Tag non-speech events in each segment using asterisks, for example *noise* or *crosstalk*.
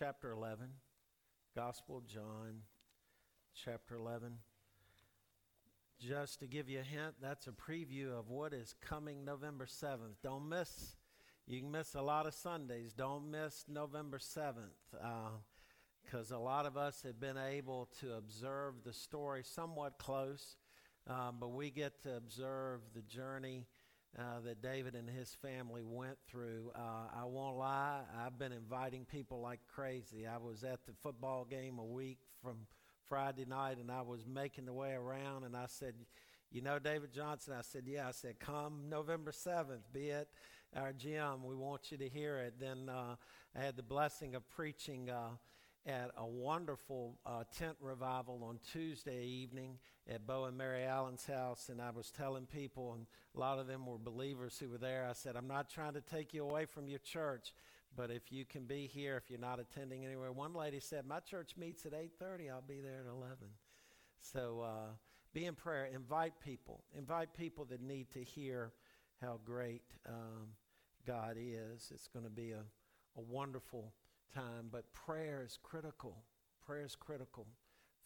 chapter 11. Gospel of John, chapter 11. Just to give you a hint, that's a preview of what is coming November 7th. Don't miss, you can miss a lot of Sundays. Don't miss November 7th. Because uh, a lot of us have been able to observe the story somewhat close, um, but we get to observe the journey uh, that David and his family went through. Uh, I won't lie, I've been inviting people like crazy. I was at the football game a week from Friday night and I was making the way around and I said, You know David Johnson? I said, Yeah. I said, Come November 7th, be at our gym. We want you to hear it. Then uh, I had the blessing of preaching uh, at a wonderful uh, tent revival on Tuesday evening at Bo and Mary Allen's house, and I was telling people, and a lot of them were believers who were there. I said, I'm not trying to take you away from your church, but if you can be here, if you're not attending anywhere. One lady said, My church meets at 8:30. I'll be there at 11. So uh, be in prayer. Invite people. Invite people that need to hear how great um, God is. It's going to be a, a wonderful time, but prayer is critical. Prayer is critical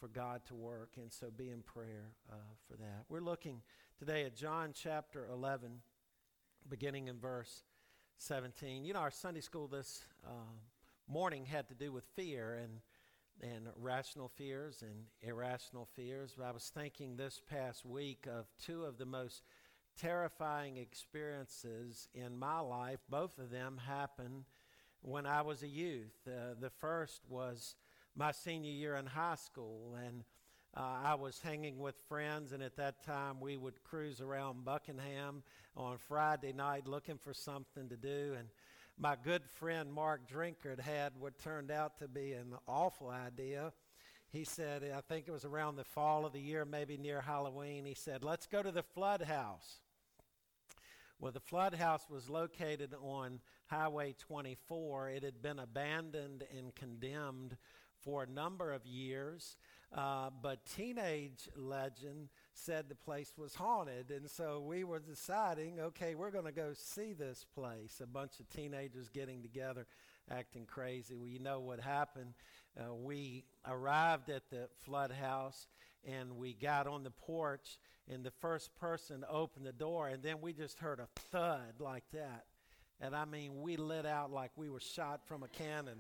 for God to work, and so be in prayer uh, for that. We're looking today at John chapter 11, beginning in verse 17. You know, our Sunday school this uh, morning had to do with fear and and rational fears and irrational fears. But I was thinking this past week of two of the most terrifying experiences in my life. Both of them happened when I was a youth. Uh, the first was my senior year in high school, and uh, I was hanging with friends, and at that time we would cruise around Buckingham on Friday night looking for something to do. And my good friend Mark Drinkard had what turned out to be an awful idea. He said, I think it was around the fall of the year, maybe near Halloween. He said, Let's go to the flood house. Well, the flood house was located on Highway 24. It had been abandoned and condemned for a number of years, uh, but teenage legend said the place was haunted. And so we were deciding okay, we're going to go see this place. A bunch of teenagers getting together, acting crazy. Well, you know what happened. Uh, we arrived at the flood house and we got on the porch, and the first person opened the door, and then we just heard a thud like that. And I mean, we lit out like we were shot from a cannon.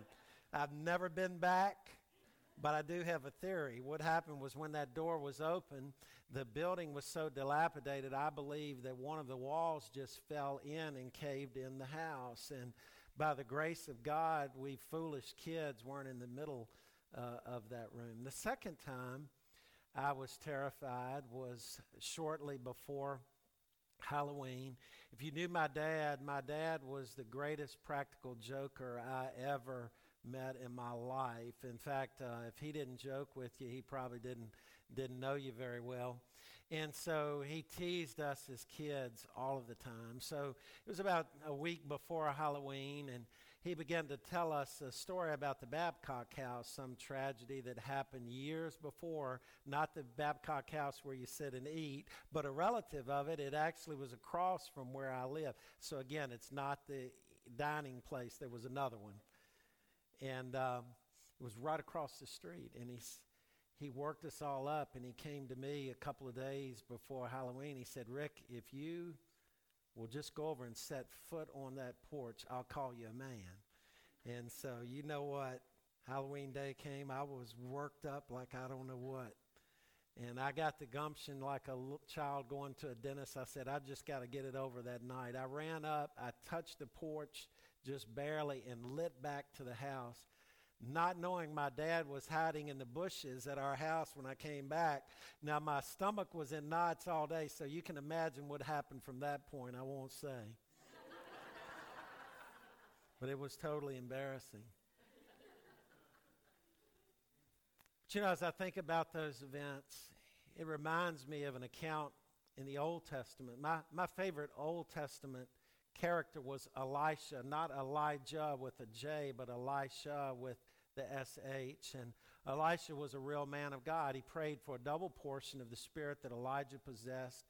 I've never been back, but I do have a theory. What happened was when that door was open, the building was so dilapidated, I believe that one of the walls just fell in and caved in the house. And by the grace of God, we foolish kids weren't in the middle uh, of that room. The second time I was terrified was shortly before Halloween. If you knew my dad, my dad was the greatest practical joker I ever met in my life. In fact, uh, if he didn't joke with you, he probably didn't didn't know you very well. And so he teased us as kids all of the time. So it was about a week before Halloween, and he began to tell us a story about the Babcock House, some tragedy that happened years before, not the Babcock House where you sit and eat, but a relative of it. It actually was across from where I live. So again, it's not the dining place, there was another one. And um, it was right across the street. And he's, he worked us all up, and he came to me a couple of days before Halloween. He said, Rick, if you will just go over and set foot on that porch, I'll call you a man. And so, you know what? Halloween day came, I was worked up like I don't know what. And I got the gumption like a child going to a dentist. I said, I just got to get it over that night. I ran up, I touched the porch just barely, and lit back to the house not knowing my dad was hiding in the bushes at our house when I came back. Now, my stomach was in knots all day, so you can imagine what happened from that point. I won't say. *laughs* but it was totally embarrassing. But you know, as I think about those events, it reminds me of an account in the Old Testament. My, my favorite Old Testament character was Elisha, not Elijah with a J, but Elisha with the SH. And Elisha was a real man of God. He prayed for a double portion of the spirit that Elijah possessed.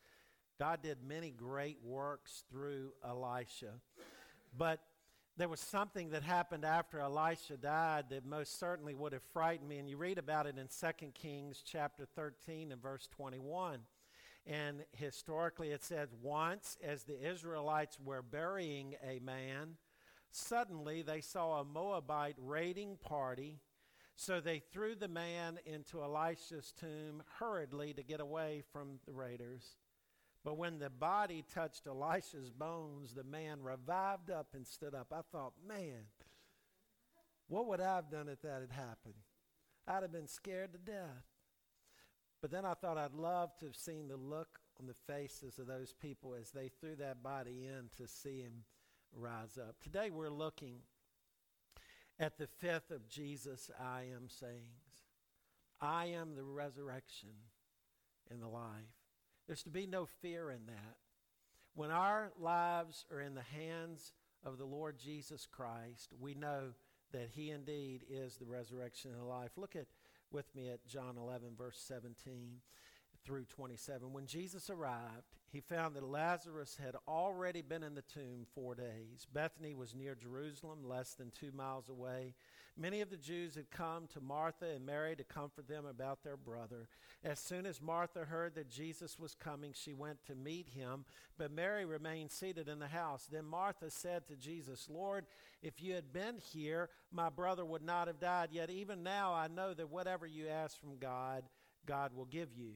God did many great works through Elisha. But there was something that happened after Elisha died that most certainly would have frightened me. And you read about it in 2 Kings chapter 13 and verse 21. And historically, it says, Once, as the Israelites were burying a man, suddenly they saw a Moabite raiding party. So they threw the man into Elisha's tomb hurriedly to get away from the raiders. But when the body touched Elisha's bones, the man revived up and stood up. I thought, man, what would I have done if that had happened? I'd have been scared to death. But then I thought I'd love to have seen the look on the faces of those people as they threw that body in to see him rise up. Today we're looking at the fifth of Jesus' I am sayings I am the resurrection and the life. There's to be no fear in that. When our lives are in the hands of the Lord Jesus Christ, we know that He indeed is the resurrection and the life. Look at with me at John 11, verse 17 through 27. When Jesus arrived, he found that Lazarus had already been in the tomb four days. Bethany was near Jerusalem, less than two miles away. Many of the Jews had come to Martha and Mary to comfort them about their brother. As soon as Martha heard that Jesus was coming, she went to meet him, but Mary remained seated in the house. Then Martha said to Jesus, Lord, if you had been here, my brother would not have died. Yet even now I know that whatever you ask from God, God will give you.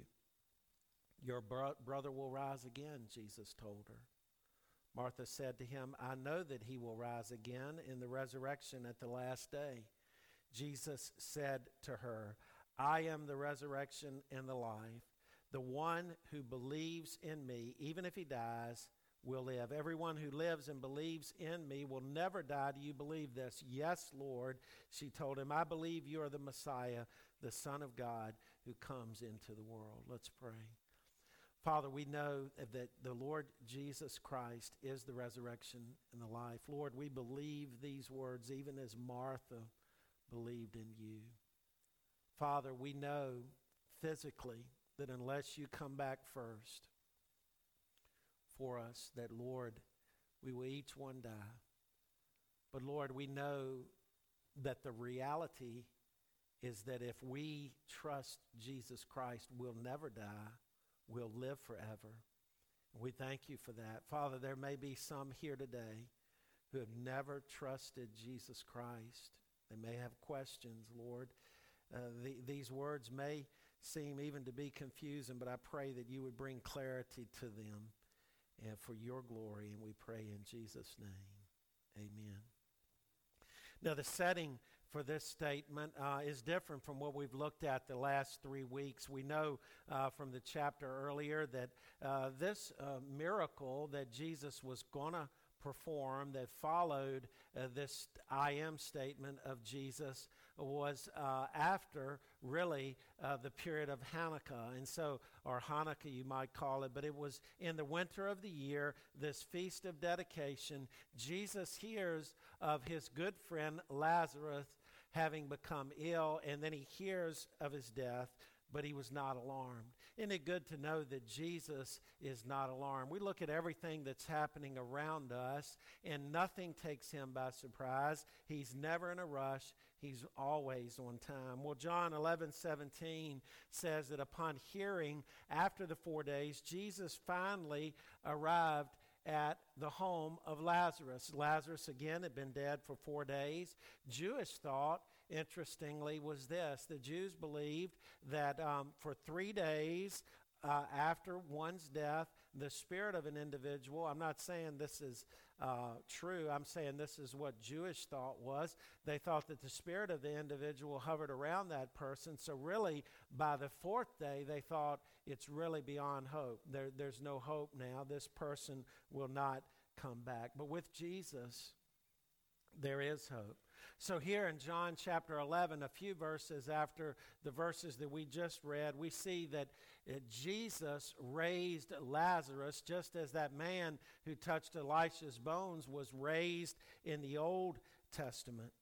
Your bro- brother will rise again, Jesus told her. Martha said to him, I know that he will rise again in the resurrection at the last day. Jesus said to her, I am the resurrection and the life. The one who believes in me, even if he dies, will live. Everyone who lives and believes in me will never die. Do you believe this? Yes, Lord. She told him, I believe you are the Messiah, the Son of God, who comes into the world. Let's pray. Father, we know that the Lord Jesus Christ is the resurrection and the life. Lord, we believe these words even as Martha believed in you. Father, we know physically that unless you come back first for us, that Lord, we will each one die. But Lord, we know that the reality is that if we trust Jesus Christ, we'll never die will live forever. We thank you for that. Father, there may be some here today who have never trusted Jesus Christ. They may have questions, Lord. Uh, the, these words may seem even to be confusing, but I pray that you would bring clarity to them and for your glory. And we pray in Jesus' name. Amen. Now, the setting for this statement uh, is different from what we've looked at the last three weeks. We know uh, from the chapter earlier that uh, this uh, miracle that Jesus was going to perform that followed uh, this I am statement of Jesus was uh, after really the period of Hanukkah. And so, or Hanukkah, you might call it, but it was in the winter of the year, this feast of dedication. Jesus hears of his good friend Lazarus having become ill, and then he hears of his death, but he was not alarmed. Isn't it good to know that Jesus is not alarmed? We look at everything that's happening around us, and nothing takes him by surprise. He's never in a rush, he's always on time. Well, John 11 17 says that upon hearing after the four days, Jesus finally arrived at the home of Lazarus. Lazarus, again, had been dead for four days. Jewish thought, interestingly, was this the Jews believed that um, for three days uh, after one's death, the spirit of an individual, I'm not saying this is uh, true, I'm saying this is what Jewish thought was. They thought that the spirit of the individual hovered around that person. So, really, by the fourth day, they thought it's really beyond hope. There, there's no hope now. This person will not come back. But with Jesus, there is hope. So, here in John chapter 11, a few verses after the verses that we just read, we see that Jesus raised Lazarus just as that man who touched Elisha's bones was raised in the Old Testament.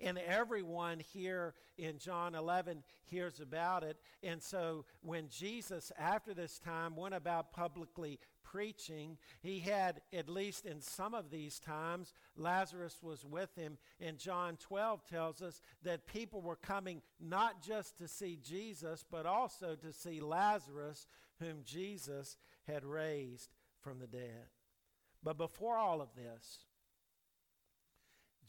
And everyone here in John 11 hears about it. And so when Jesus, after this time, went about publicly preaching, he had, at least in some of these times, Lazarus was with him. And John 12 tells us that people were coming not just to see Jesus, but also to see Lazarus, whom Jesus had raised from the dead. But before all of this,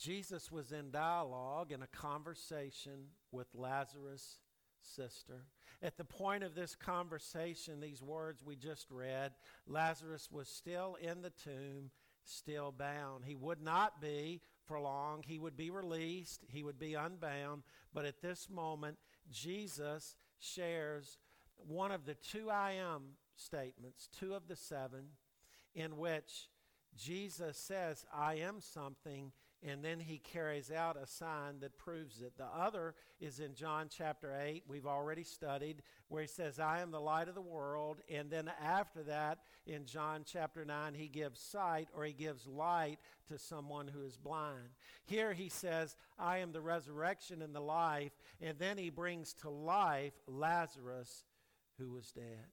Jesus was in dialogue in a conversation with Lazarus' sister. At the point of this conversation, these words we just read, Lazarus was still in the tomb, still bound. He would not be for long. He would be released, he would be unbound. But at this moment, Jesus shares one of the two I am statements, two of the seven, in which Jesus says, I am something, and then he carries out a sign that proves it. The other is in John chapter 8, we've already studied, where he says, I am the light of the world. And then after that, in John chapter 9, he gives sight or he gives light to someone who is blind. Here he says, I am the resurrection and the life. And then he brings to life Lazarus, who was dead.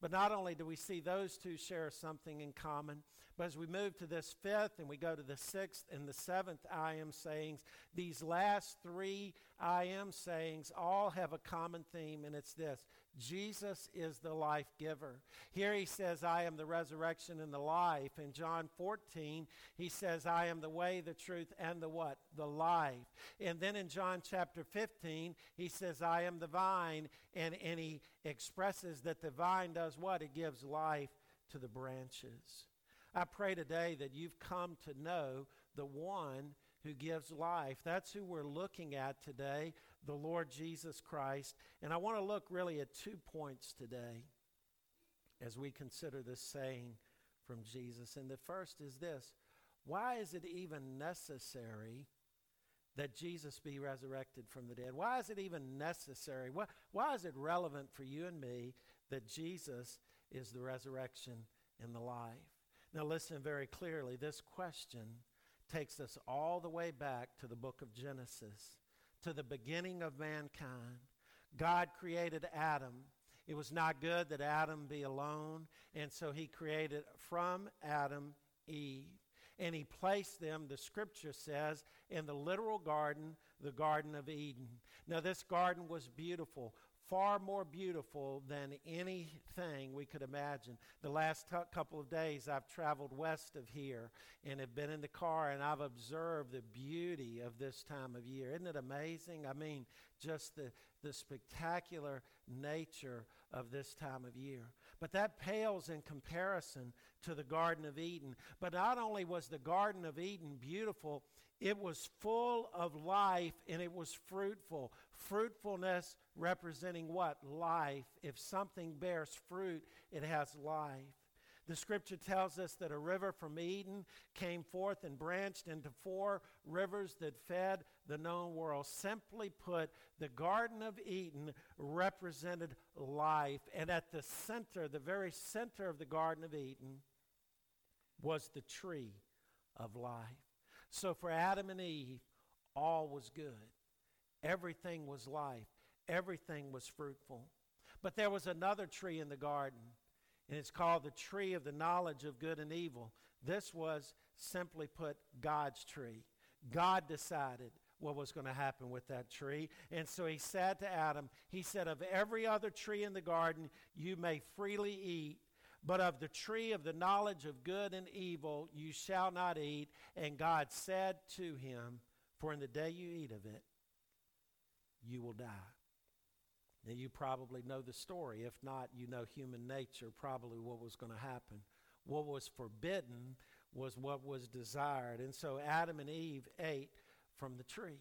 But not only do we see those two share something in common, but as we move to this fifth and we go to the sixth and the seventh I am sayings, these last three I am sayings all have a common theme, and it's this Jesus is the life giver. Here he says, I am the resurrection and the life. In John 14, he says, I am the way, the truth, and the what? The life. And then in John chapter 15, he says, I am the vine. And, and he expresses that the vine does what? It gives life to the branches. I pray today that you've come to know the one who gives life. That's who we're looking at today, the Lord Jesus Christ. And I want to look really at two points today as we consider this saying from Jesus. And the first is this why is it even necessary? That Jesus be resurrected from the dead. Why is it even necessary? Why, why is it relevant for you and me that Jesus is the resurrection and the life? Now, listen very clearly. This question takes us all the way back to the book of Genesis, to the beginning of mankind. God created Adam. It was not good that Adam be alone, and so he created from Adam Eve. And he placed them, the scripture says, in the literal garden, the Garden of Eden. Now, this garden was beautiful, far more beautiful than anything we could imagine. The last t- couple of days, I've traveled west of here and have been in the car, and I've observed the beauty of this time of year. Isn't it amazing? I mean, just the, the spectacular nature of this time of year. But that pales in comparison to the Garden of Eden. But not only was the Garden of Eden beautiful, it was full of life and it was fruitful. Fruitfulness representing what? Life. If something bears fruit, it has life. The scripture tells us that a river from Eden came forth and branched into four rivers that fed the known world. Simply put, the Garden of Eden represented life. And at the center, the very center of the Garden of Eden, was the tree of life. So for Adam and Eve, all was good. Everything was life. Everything was fruitful. But there was another tree in the garden, and it's called the tree of the knowledge of good and evil. This was, simply put, God's tree. God decided what was going to happen with that tree. And so he said to Adam, He said, Of every other tree in the garden you may freely eat, but of the tree of the knowledge of good and evil you shall not eat. And God said to him, For in the day you eat of it, you will die. Now, you probably know the story. If not, you know human nature, probably what was going to happen. What was forbidden was what was desired. And so Adam and Eve ate from the tree.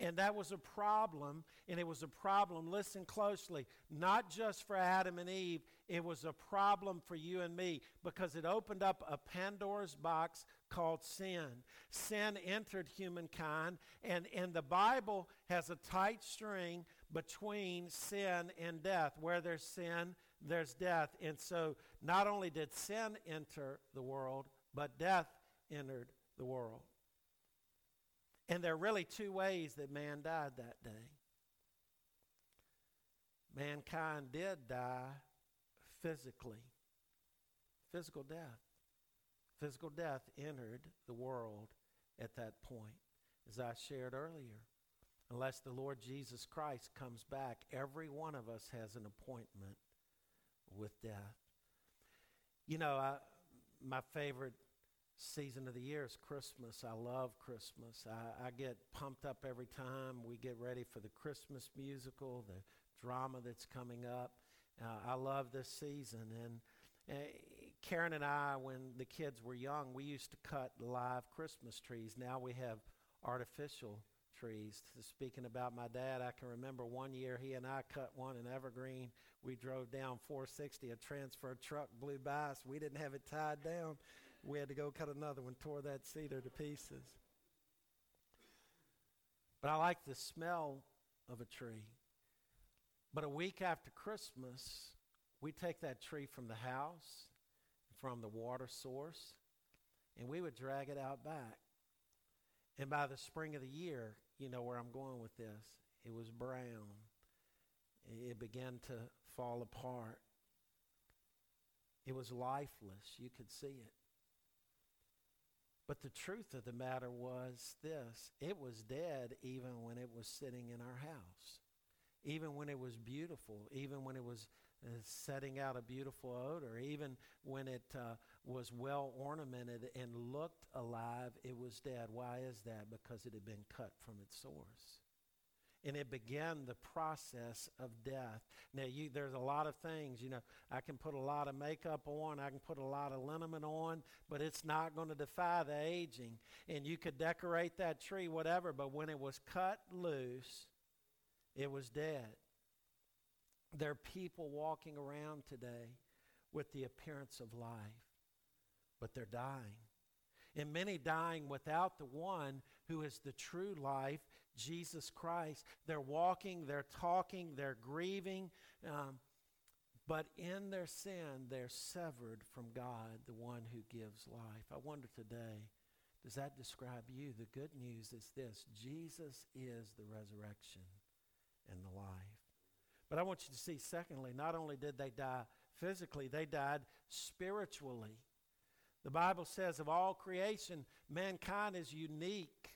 And that was a problem, and it was a problem, listen closely, not just for Adam and Eve, it was a problem for you and me because it opened up a Pandora's box called sin. Sin entered humankind, and, and the Bible has a tight string between sin and death. Where there's sin, there's death. And so not only did sin enter the world, but death entered the world. And there are really two ways that man died that day. Mankind did die physically, physical death. Physical death entered the world at that point, as I shared earlier. Unless the Lord Jesus Christ comes back, every one of us has an appointment with death. You know, I, my favorite season of the year is Christmas. I love Christmas. I, I, get pumped up every time we get ready for the Christmas musical, the drama that's coming up. Uh, I love this season. And uh, Karen and I, when the kids were young, we used to cut live Christmas trees. Now we have artificial trees. Speaking about my dad, I can remember one year he and I cut one in Evergreen. We drove down 460, a transfer truck blew by us. We didn't have it tied down. We had to go cut another one, tore that cedar to pieces. But I like the smell of a tree. But a week after Christmas, we take that tree from the house, from the water source, and we would drag it out back. And by the spring of the year, you know where I'm going with this, it was brown. It began to fall apart. It was lifeless. You could see it. But the truth of the matter was this it was dead even when it was sitting in our house, even when it was beautiful, even when it was uh, setting out a beautiful odor, even when it uh, was well ornamented and looked alive, it was dead. Why is that? Because it had been cut from its source and it began the process of death. Now, you, there's a lot of things, you know, I can put a lot of makeup on, I can put a lot of liniment on, but it's not going to defy the aging. And you could decorate that tree, whatever, but when it was cut loose, it was dead. There are people walking around today with the appearance of life, but they're dying. And many dying without the one who is the true life Jesus Christ. They're walking, they're talking, they're grieving, um, but in their sin, they're severed from God, the one who gives life. I wonder today, does that describe you? The good news is this Jesus is the resurrection and the life. But I want you to see, secondly, not only did they die physically, they died spiritually. The Bible says of all creation, mankind is unique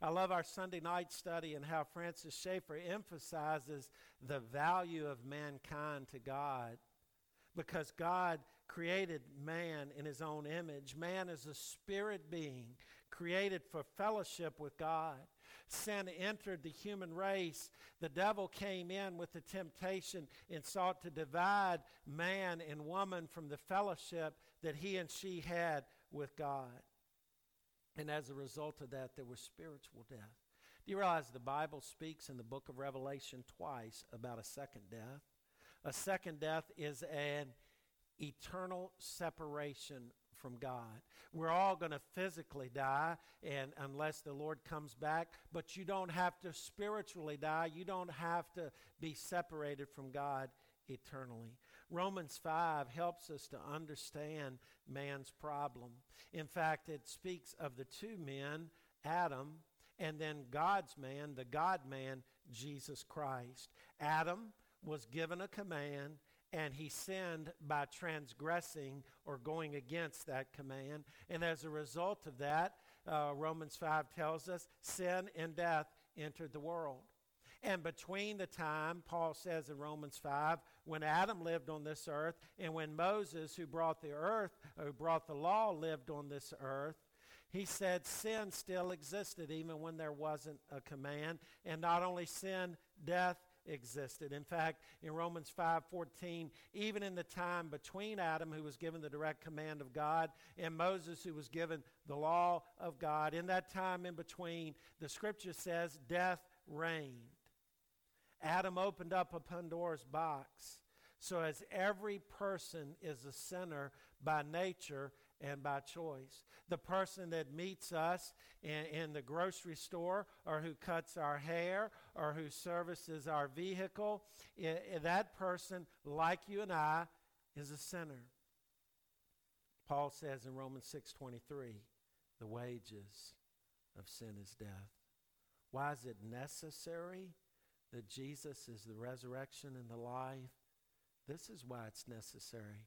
I love our Sunday night study and how Francis Schaeffer emphasizes the value of mankind to God because God created man in his own image. Man is a spirit being created for fellowship with God. Sin entered the human race. The devil came in with the temptation and sought to divide man and woman from the fellowship that he and she had with God. And as a result of that, there was spiritual death. Do you realize the Bible speaks in the book of Revelation twice about a second death? A second death is an eternal separation from God. We're all going to physically die and unless the Lord comes back, but you don't have to spiritually die. You don't have to be separated from God eternally. Romans 5 helps us to understand man's problem. In fact, it speaks of the two men, Adam, and then God's man, the God man, Jesus Christ. Adam was given a command and he sinned by transgressing or going against that command. And as a result of that, uh, Romans 5 tells us sin and death entered the world. And between the time, Paul says in Romans 5, when Adam lived on this earth and when Moses, who brought the earth, who brought the law, lived on this earth, he said sin still existed even when there wasn't a command. And not only sin, death existed. In fact, in Romans 5:14, even in the time between Adam who was given the direct command of God and Moses who was given the law of God, in that time in between, the scripture says death reigned. Adam opened up a Pandora's box. So, as every person is a sinner by nature and by choice, the person that meets us in, in, the grocery store or who cuts our hair or who services our vehicle, that person, like you and I, is a sinner. Paul says in Romans 6:23, the wages of sin is death. Why is it necessary that Jesus is the resurrection and the life? This is why it's necessary.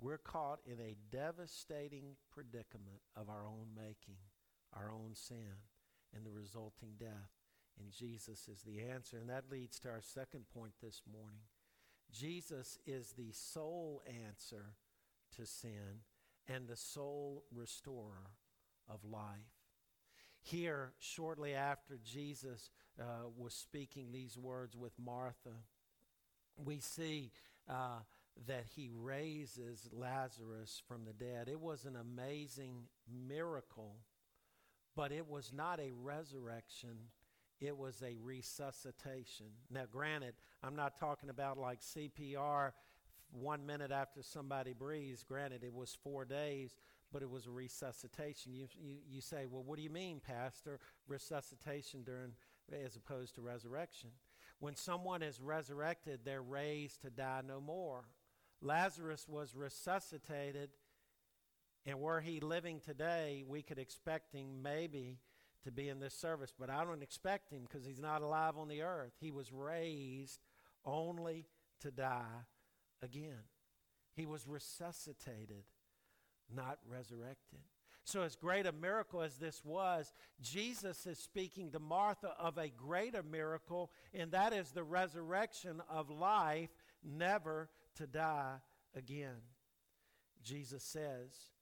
We're caught in a devastating predicament of our own making, our own sin, and the resulting death. And Jesus is the answer. And that leads to our second point this morning. Jesus is the sole answer to sin and the sole restorer of life. Here, shortly after Jesus uh, was speaking these words with Martha, we see uh, that he raises Lazarus from the dead. It was an amazing miracle, but it was not a resurrection, it was a resuscitation. Now, granted, I'm not talking about like CPR one minute after somebody breathes. Granted, it was four days, but it was a resuscitation. You, you, you say, well, what do you mean, Pastor? Resuscitation during, as opposed to resurrection. When someone is resurrected, they're raised to die no more. Lazarus was resuscitated, and were he living today, we could expect him maybe to be in this service, but I don't expect him because he's not alive on the earth. He was raised only to die again. He was resuscitated, not resurrected. So, as great a miracle as this was, Jesus is speaking to Martha of a greater miracle, and that is the resurrection of life, never to die again. Jesus says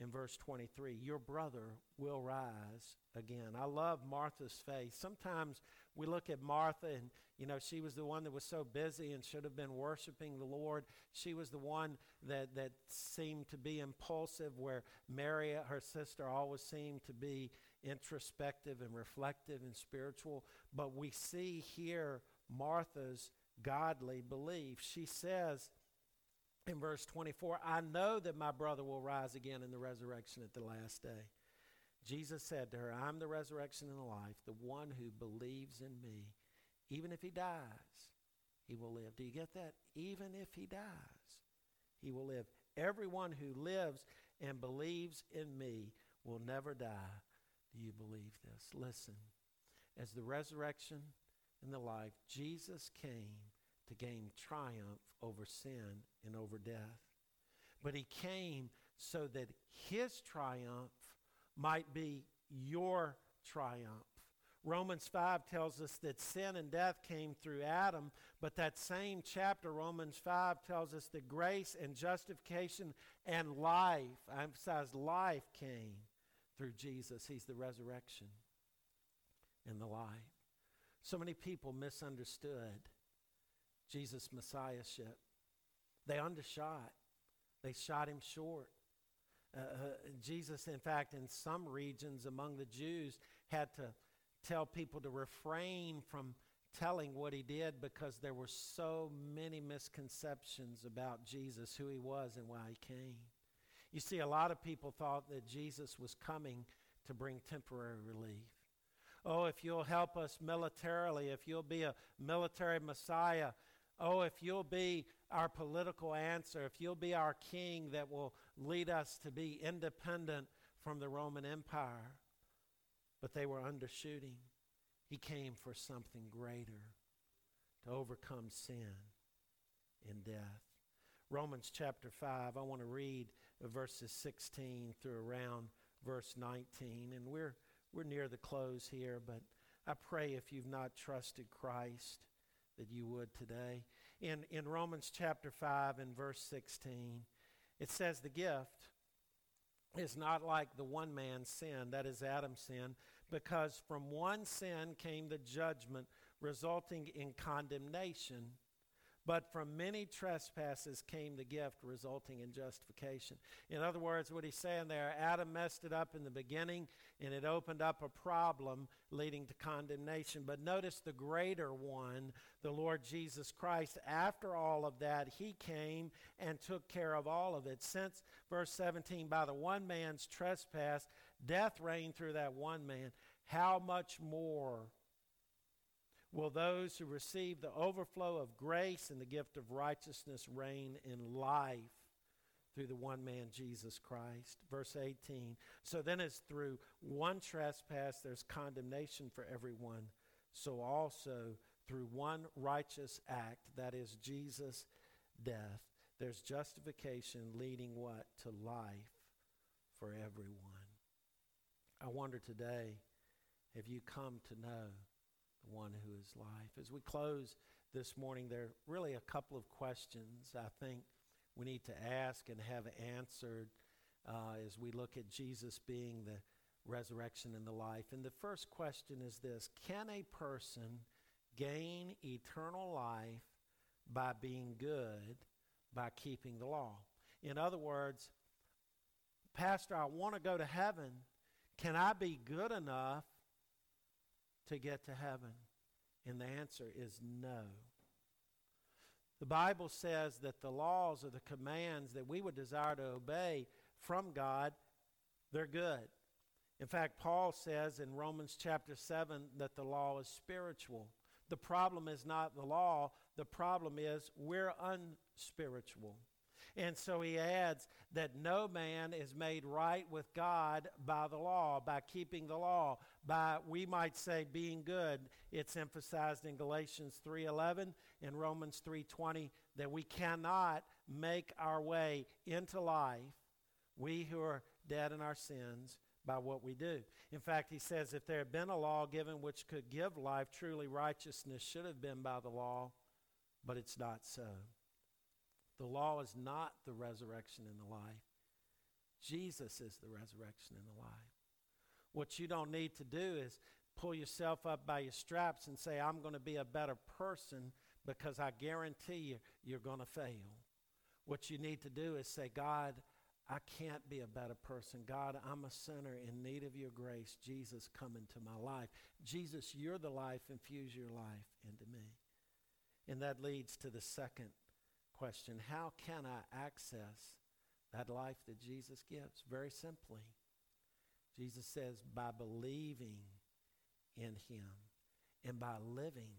in verse 23, Your brother will rise again. I love Martha's faith. Sometimes we look at Martha and, you know, she was the one that was so busy and should have been worshiping the Lord. She was the one that, that seemed to be impulsive, where Mary, her sister, always seemed to be introspective and reflective and spiritual. But we see here Martha's godly belief. She says, in verse 24, I know that my brother will rise again in the resurrection at the last day. Jesus said to her, I'm the resurrection and the life. The one who believes in me, even if he dies, he will live. Do you get that? Even if he dies, he will live. Everyone who lives and believes in me will never die. Do you believe this? Listen, as the resurrection and the life, Jesus came to gain triumph over sin and over death. But he came so that his triumph might be your triumph. Romans 5 tells us that sin and death came through Adam, but that same chapter, Romans 5, tells us that grace and justification and life, I emphasize life, came through Jesus. He's the resurrection and the life. So many people misunderstood Jesus' messiahship. They undershot, they shot him short. Uh, uh, Jesus, in fact, in some regions among the Jews, had to tell people to refrain from telling what he did because there were so many misconceptions about Jesus, who he was, and why he came. You see, a lot of people thought that Jesus was coming to bring temporary relief. Oh, if you'll help us militarily, if you'll be a military Messiah, oh, if you'll be our political answer, if you'll be our king that will lead us to be independent from the Roman Empire. But they were undershooting. He came for something greater to overcome sin and death. Romans chapter 5, I want to read verses 16 through around verse 19. And we're, we're near the close here, but I pray if you've not trusted Christ that you would today in, in Romans chapter 5 and verse 16, it says the gift is not like the one man's sin, that is Adam's sin, because from one sin came the judgment resulting in condemnation. But from many trespasses came the gift resulting in justification. In other words, what he's saying there, Adam messed it up in the beginning and it opened up a problem leading to condemnation. But notice the greater one, the Lord Jesus Christ, after all of that, he came and took care of all of it. Since, verse 17, by the one man's trespass, death reigned through that one man, how much more? Will those who receive the overflow of grace and the gift of righteousness reign in life through the one man Jesus Christ. Verse 18. So then, as through one trespass there's condemnation for everyone, so also through one righteous act, that is Jesus' death, there's justification leading what? To life for everyone. I wonder today, have you come to know the one who is life? As we close this morning, there are really a couple of questions I think we need to ask and have answered uh, as we look at Jesus being the resurrection and the life. And the first question is this Can a person gain eternal life by being good, by keeping the law? In other words, Pastor, I want to go to heaven. Can I be good enough to get to heaven? And the answer is no. The Bible says that the laws or the commands that we would desire to obey from God, they're good. In fact, Paul says in Romans chapter 7 that the law is spiritual. The problem is not the law, the problem is we're unspiritual. And so he adds that no man is made right with God by the law, by keeping the law, by we might say being good. It's emphasized in Galatians 3:11 and Romans 3:20 that we cannot make our way into life, we who are dead in our sins, by what we do. In fact, he says if there had been a law given which could give life, truly righteousness should have been by the law, but it's not so. The law is not the resurrection and the life. Jesus is the resurrection and the life. What you don't need to do is pull yourself up by your straps and say, I'm going to be a better person because I guarantee you, you're going to fail. What you need to do is say, God, I can't be a better person. God, I'm a sinner in need of your grace. Jesus, come into my life. Jesus, you're the life. Infuse your life into me. And that leads to the second question How can I access that life that Jesus gives? Very simply, Jesus says, by believing in him and by living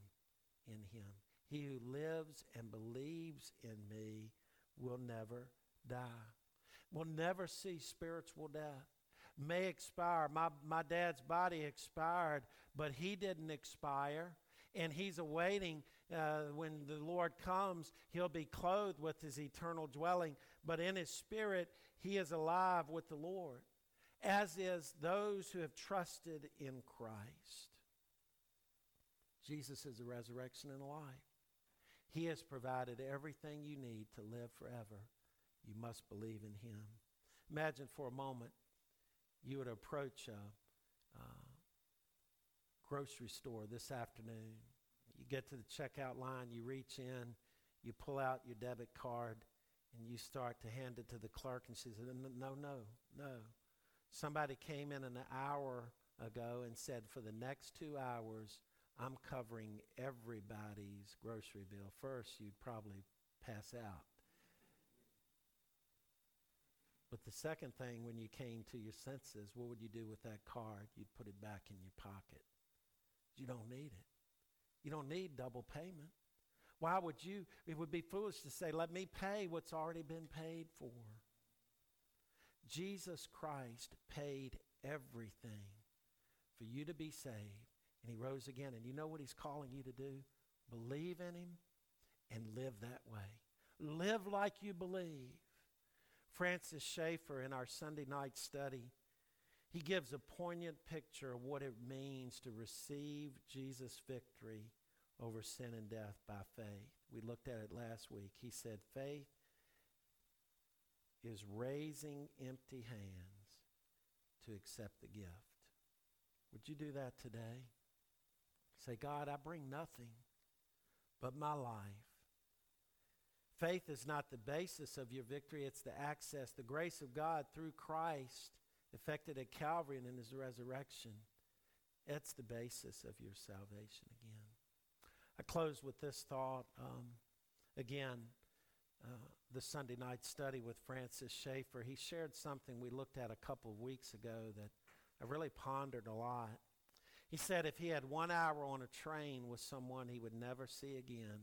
in him. He who lives and believes in me will never die. Will never see spiritual death. May expire. My, my dad's body expired, but he didn't expire and he's awaiting uh, when the Lord comes, he'll be clothed with his eternal dwelling, but in his spirit, he is alive with the Lord, as is those who have trusted in Christ. Jesus is the resurrection and the life. He has provided everything you need to live forever. You must believe in him. Imagine for a moment you would approach a, a grocery store this afternoon get to the checkout line, you reach in, you pull out your debit card, and you start to hand it to the clerk, and she says, No, no, no. Somebody came in an hour ago and said, For the next two hours, I'm covering everybody's grocery bill. First, you'd probably pass out. But the second thing, when you came to your senses, what would you do with that card? You'd put it back in your pocket. You don't need it. You don't need double payment. Why would you? It would be foolish to say, let me pay what's already been paid for. Jesus Christ paid everything for you to be saved, and he rose again. And you know what he's calling you to do? Believe in him and live that way. Live like you believe. Francis Schaeffer, in our Sunday night study, he gives a poignant picture of what it means to receive Jesus' victory over sin and death by faith. We looked at it last week. He said, faith is raising empty hands to accept the gift. Would you do that today? Say, God, I bring nothing but my life. Faith is not the basis of your victory, it's the access, the grace of God through Christ effected at Calvary and in his resurrection. That's the basis of your salvation again. I close with this thought. Um, again, uh, the Sunday night study with Francis Schaeffer, he shared something we looked at a couple of weeks ago that I really pondered a lot. He said if he had one hour on a train with someone he would never see again,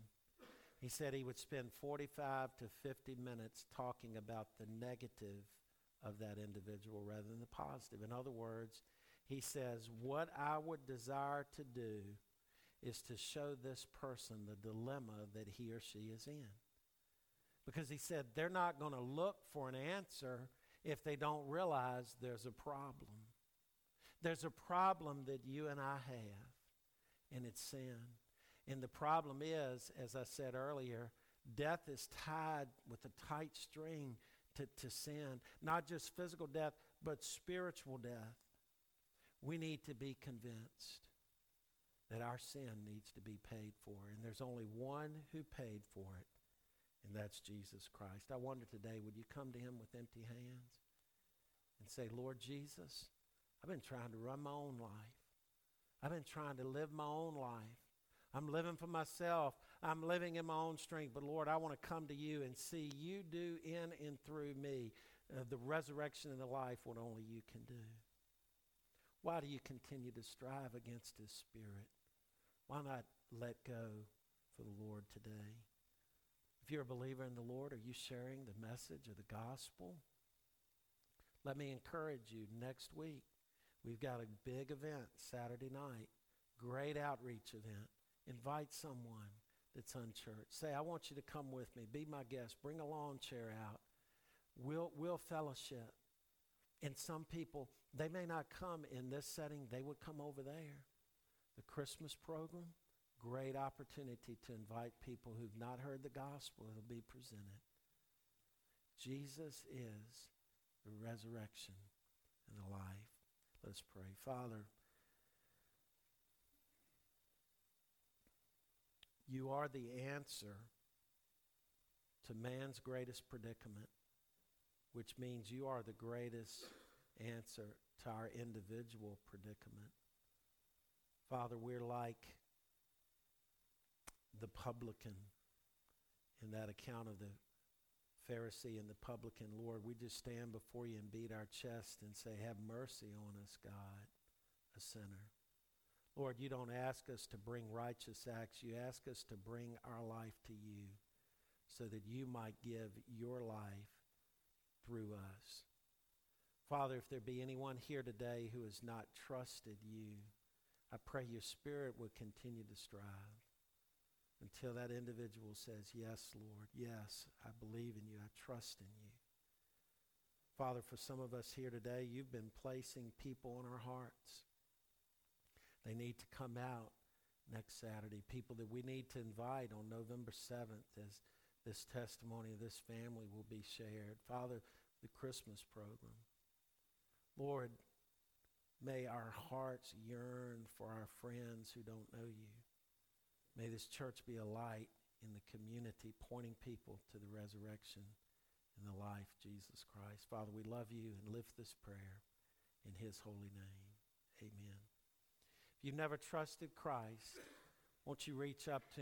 he said he would spend 45 to 50 minutes talking about the negative of that individual rather than the positive. In other words, he says, What I would desire to do is to show this person the dilemma that he or she is in. Because he said they're not going to look for an answer if they don't realize there's a problem. There's a problem that you and I have, and it's sin. And the problem is, as I said earlier, death is tied with a tight string to, to sin. Not just physical death, but spiritual death. We need to be convinced that our sin needs to be paid for. And there's only one who paid for it, and that's Jesus Christ. I wonder today, would you come to him with empty hands and say, Lord Jesus, I've been trying to run my own life. I've been trying to live my own life. I'm living for myself. I'm living in my own strength. But Lord, I want to come to you and see you do in and through me uh, the resurrection and the life what only you can do. Why do you continue to strive against his spirit? Why not let go for the Lord today? If you're a believer in the Lord, are you sharing the message of the gospel? Let me encourage you next week. We've got a big event Saturday night, great outreach event. Invite someone that's unchurched. Say, I want you to come with me. Be my guest. Bring a lawn chair out. We'll, we'll fellowship. And some people, they may not come in this setting, they would come over there. The Christmas program, great opportunity to invite people who've not heard the gospel. It'll be presented. Jesus is the resurrection and the life. Let's pray. Father, you are the answer to man's greatest predicament, which means you are the greatest answer to our individual predicament. Father, we're like the publican in that account of the Pharisee and the publican. Lord, we just stand before you and beat our chest and say, Have mercy on us, God, a sinner. Lord, you don't ask us to bring righteous acts. You ask us to bring our life to you so that you might give your life through us. Father, if there be anyone here today who has not trusted you, I pray your spirit would continue to strive until that individual says, Yes, Lord, yes, I believe in you, I trust in you. Father, for some of us here today, you've been placing people in our hearts. They need to come out next Saturday, people that we need to invite on November 7th as this testimony of this family will be shared. Father, the Christmas program. Lord, may our hearts yearn for our friends who don't know you. May this church be a light in the community, pointing people to the resurrection and the life, Jesus Christ. Father, we love you and lift this prayer in his holy name. Amen. If you've never trusted Christ, won't you reach up to